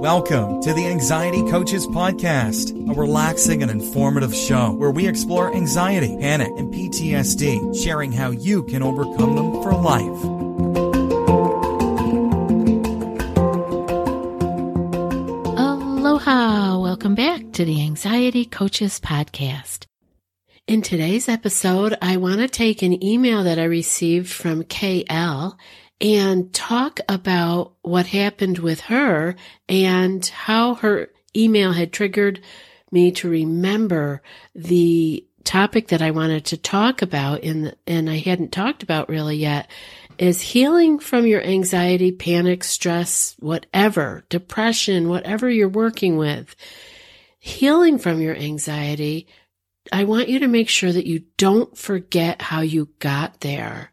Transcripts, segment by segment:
Welcome to the Anxiety Coaches Podcast, a relaxing and informative show where we explore anxiety, panic, and PTSD, sharing how you can overcome them for life. Aloha! Welcome back to the Anxiety Coaches Podcast. In today's episode, I want to take an email that I received from KL and talk about what happened with her and how her email had triggered me to remember the topic that I wanted to talk about in and I hadn't talked about really yet is healing from your anxiety, panic, stress, whatever, depression, whatever you're working with. Healing from your anxiety, I want you to make sure that you don't forget how you got there.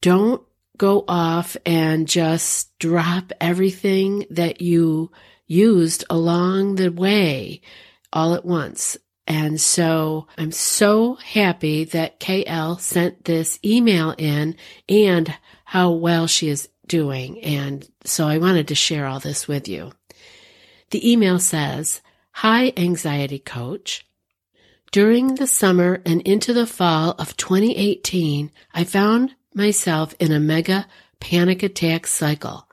Don't go off and just drop everything that you used along the way all at once. And so I'm so happy that KL sent this email in and how well she is doing. And so I wanted to share all this with you. The email says, Hi, anxiety coach. During the summer and into the fall of 2018, I found myself in a mega panic attack cycle.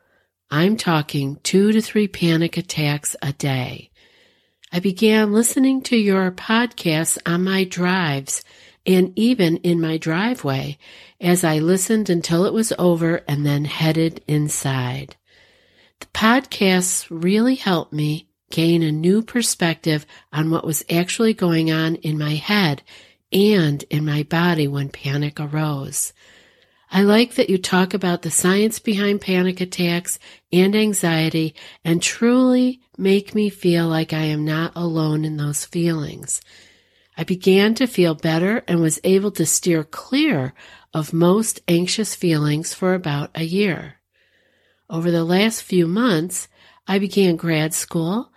I'm talking two to three panic attacks a day. I began listening to your podcasts on my drives and even in my driveway as I listened until it was over and then headed inside. The podcasts really helped me gain a new perspective on what was actually going on in my head and in my body when panic arose. I like that you talk about the science behind panic attacks and anxiety and truly make me feel like I am not alone in those feelings. I began to feel better and was able to steer clear of most anxious feelings for about a year. Over the last few months, I began grad school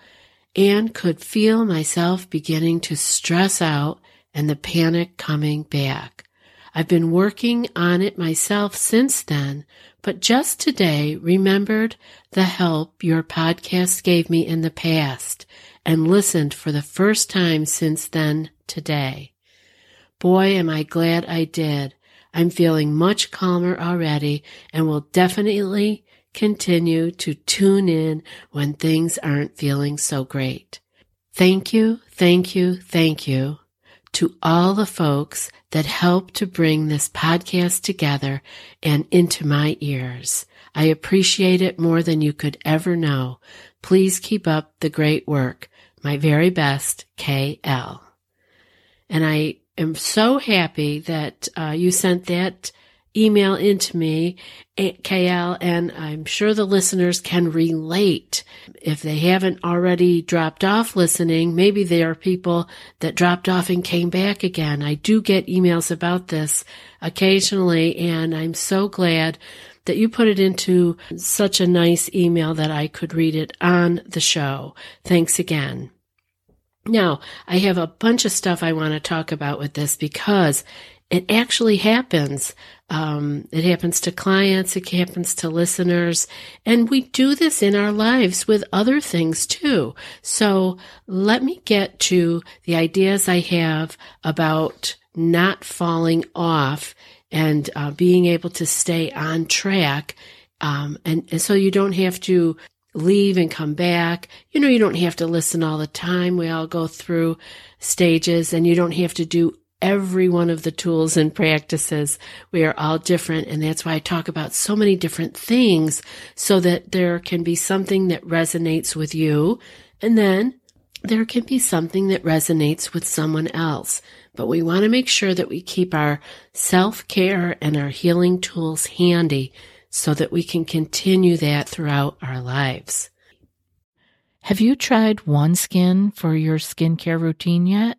and could feel myself beginning to stress out and the panic coming back. I've been working on it myself since then, but just today remembered the help your podcast gave me in the past and listened for the first time since then today. Boy, am I glad I did. I'm feeling much calmer already and will definitely continue to tune in when things aren't feeling so great. Thank you, thank you, thank you to all the folks that help to bring this podcast together and into my ears. I appreciate it more than you could ever know. Please keep up the great work. My very best, KL. And I am so happy that uh, you sent that email into me, KL, and I'm sure the listeners can relate. If they haven't already dropped off listening, maybe they are people that dropped off and came back again. I do get emails about this occasionally, and I'm so glad that you put it into such a nice email that I could read it on the show. Thanks again. Now, I have a bunch of stuff I want to talk about with this because it actually happens. Um, it happens to clients, it happens to listeners, and we do this in our lives with other things too. So let me get to the ideas I have about not falling off and uh, being able to stay on track. Um, and, and so you don't have to leave and come back. You know, you don't have to listen all the time. We all go through stages and you don't have to do every one of the tools and practices. We are all different. And that's why I talk about so many different things so that there can be something that resonates with you. And then there can be something that resonates with someone else. But we want to make sure that we keep our self care and our healing tools handy so that we can continue that throughout our lives. Have you tried OneSkin for your skincare routine yet?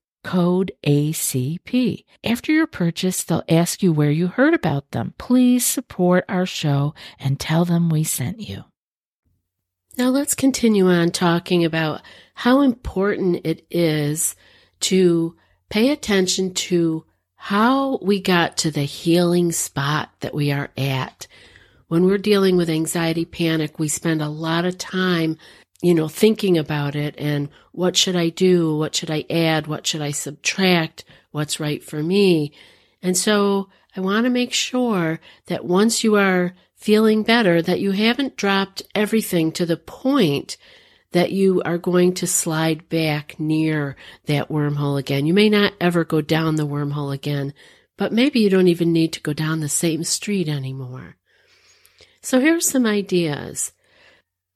code ACP. After your purchase, they'll ask you where you heard about them. Please support our show and tell them we sent you. Now let's continue on talking about how important it is to pay attention to how we got to the healing spot that we are at. When we're dealing with anxiety panic, we spend a lot of time you know, thinking about it and what should I do? What should I add? What should I subtract? What's right for me? And so I want to make sure that once you are feeling better, that you haven't dropped everything to the point that you are going to slide back near that wormhole again. You may not ever go down the wormhole again, but maybe you don't even need to go down the same street anymore. So here's some ideas.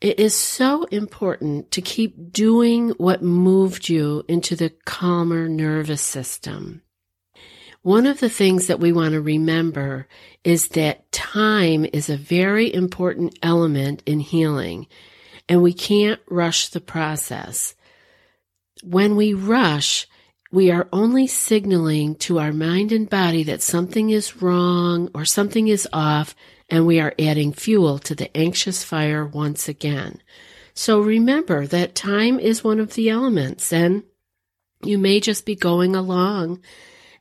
It is so important to keep doing what moved you into the calmer nervous system. One of the things that we want to remember is that time is a very important element in healing, and we can't rush the process. When we rush, we are only signaling to our mind and body that something is wrong or something is off and we are adding fuel to the anxious fire once again. So remember that time is one of the elements and you may just be going along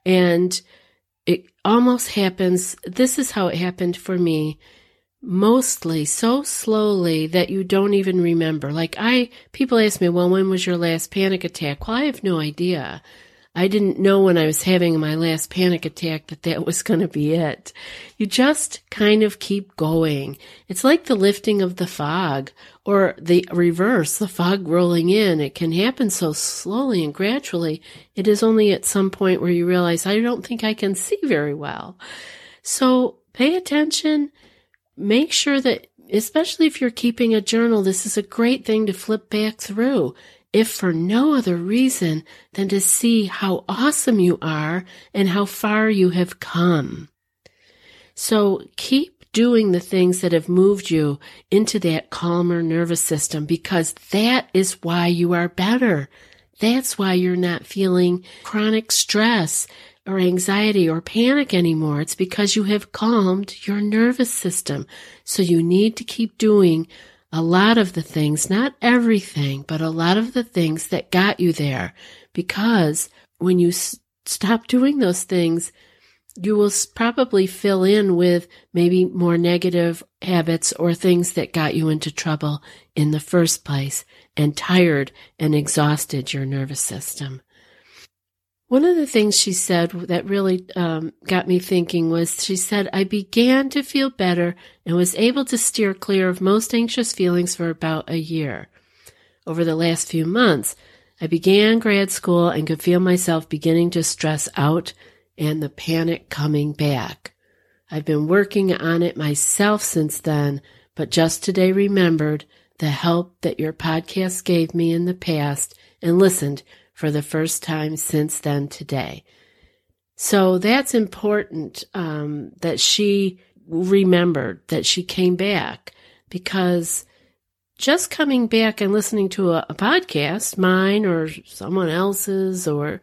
and it almost happens. This is how it happened for me mostly so slowly that you don't even remember. Like I, people ask me, well, when was your last panic attack? Well, I have no idea. I didn't know when I was having my last panic attack that that was going to be it. You just kind of keep going. It's like the lifting of the fog or the reverse, the fog rolling in. It can happen so slowly and gradually. It is only at some point where you realize, I don't think I can see very well. So pay attention. Make sure that especially if you're keeping a journal, this is a great thing to flip back through if for no other reason than to see how awesome you are and how far you have come. So keep doing the things that have moved you into that calmer nervous system because that is why you are better. That's why you're not feeling chronic stress or anxiety or panic anymore. It's because you have calmed your nervous system. So you need to keep doing a lot of the things, not everything, but a lot of the things that got you there. Because when you s- stop doing those things, you will probably fill in with maybe more negative habits or things that got you into trouble in the first place and tired and exhausted your nervous system. One of the things she said that really um, got me thinking was she said, I began to feel better and was able to steer clear of most anxious feelings for about a year. Over the last few months, I began grad school and could feel myself beginning to stress out and the panic coming back. I've been working on it myself since then, but just today remembered the help that your podcast gave me in the past and listened for the first time since then today. So that's important um, that she remembered that she came back because just coming back and listening to a, a podcast, mine or someone else's, or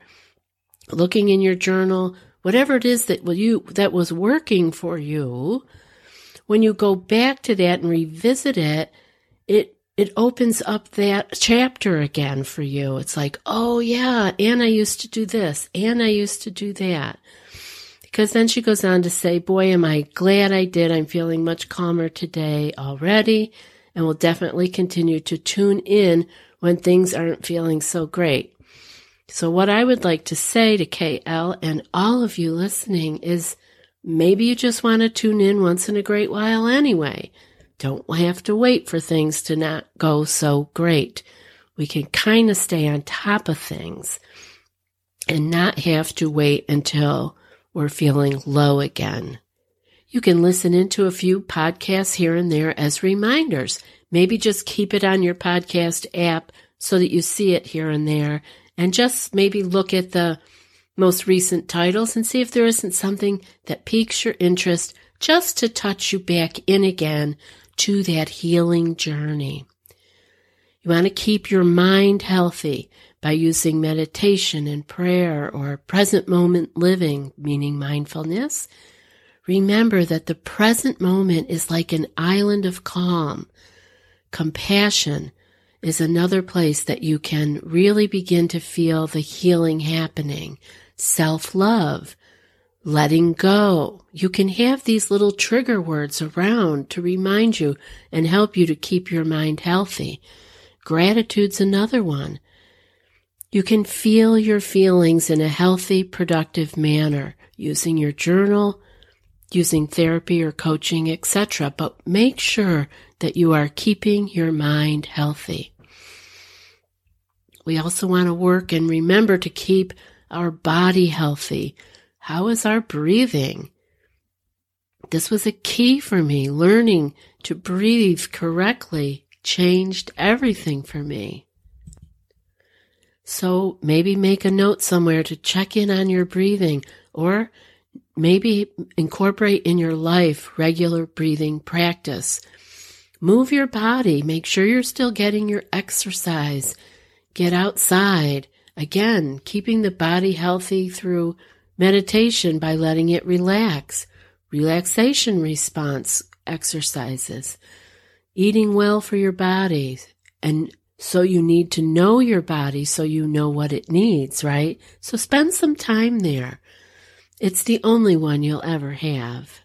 looking in your journal, whatever it is that you that was working for you, when you go back to that and revisit it, it it opens up that chapter again for you. It's like, oh yeah, and I used to do this, and I used to do that. Because then she goes on to say, boy, am I glad I did. I'm feeling much calmer today already and will definitely continue to tune in when things aren't feeling so great. So what I would like to say to KL and all of you listening is maybe you just want to tune in once in a great while anyway. Don't have to wait for things to not go so great. We can kind of stay on top of things and not have to wait until we're feeling low again. You can listen into a few podcasts here and there as reminders. Maybe just keep it on your podcast app so that you see it here and there and just maybe look at the most recent titles and see if there isn't something that piques your interest just to touch you back in again to that healing journey. You want to keep your mind healthy by using meditation and prayer or present moment living, meaning mindfulness, Remember that the present moment is like an island of calm. Compassion is another place that you can really begin to feel the healing happening. Self love, letting go. You can have these little trigger words around to remind you and help you to keep your mind healthy. Gratitude's another one. You can feel your feelings in a healthy, productive manner using your journal, using therapy or coaching, etc. But make sure that you are keeping your mind healthy. We also want to work and remember to keep our body healthy. How is our breathing? This was a key for me. Learning to breathe correctly changed everything for me. So maybe make a note somewhere to check in on your breathing or Maybe incorporate in your life regular breathing practice. Move your body. Make sure you're still getting your exercise. Get outside. Again, keeping the body healthy through meditation by letting it relax. Relaxation response exercises. Eating well for your body. And so you need to know your body so you know what it needs, right? So spend some time there. It's the only one you'll ever have.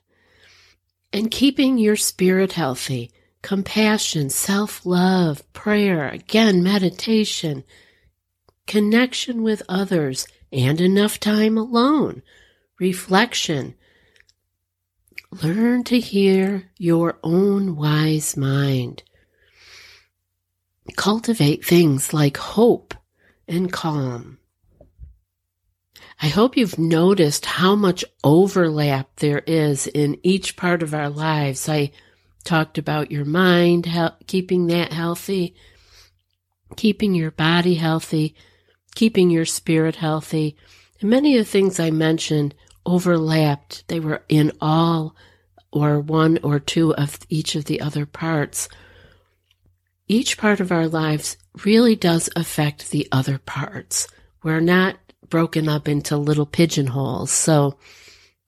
And keeping your spirit healthy, compassion, self love, prayer, again, meditation, connection with others, and enough time alone, reflection. Learn to hear your own wise mind. Cultivate things like hope and calm. I hope you've noticed how much overlap there is in each part of our lives. I talked about your mind, keeping that healthy, keeping your body healthy, keeping your spirit healthy. And many of the things I mentioned overlapped. They were in all or one or two of each of the other parts. Each part of our lives really does affect the other parts. We're not broken up into little pigeonholes. So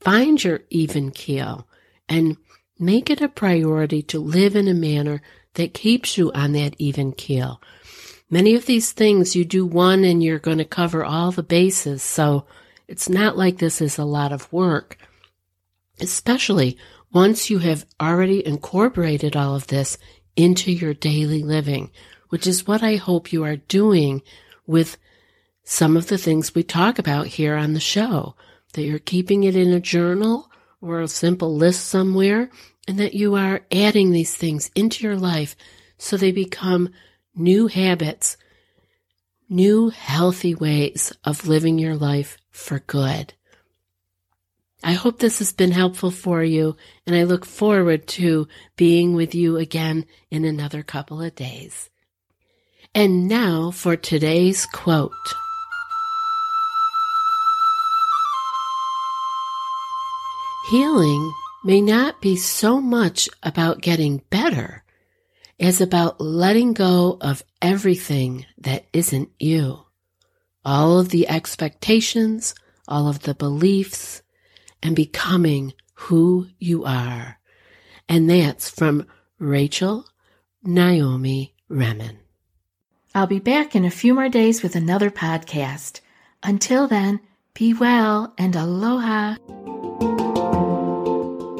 find your even keel and make it a priority to live in a manner that keeps you on that even keel. Many of these things you do one and you're going to cover all the bases. So it's not like this is a lot of work, especially once you have already incorporated all of this into your daily living, which is what I hope you are doing with some of the things we talk about here on the show, that you're keeping it in a journal or a simple list somewhere, and that you are adding these things into your life so they become new habits, new healthy ways of living your life for good. I hope this has been helpful for you, and I look forward to being with you again in another couple of days. And now for today's quote. Healing may not be so much about getting better as about letting go of everything that isn't you. All of the expectations, all of the beliefs, and becoming who you are. And that's from Rachel Naomi Remen. I'll be back in a few more days with another podcast. Until then, be well and aloha.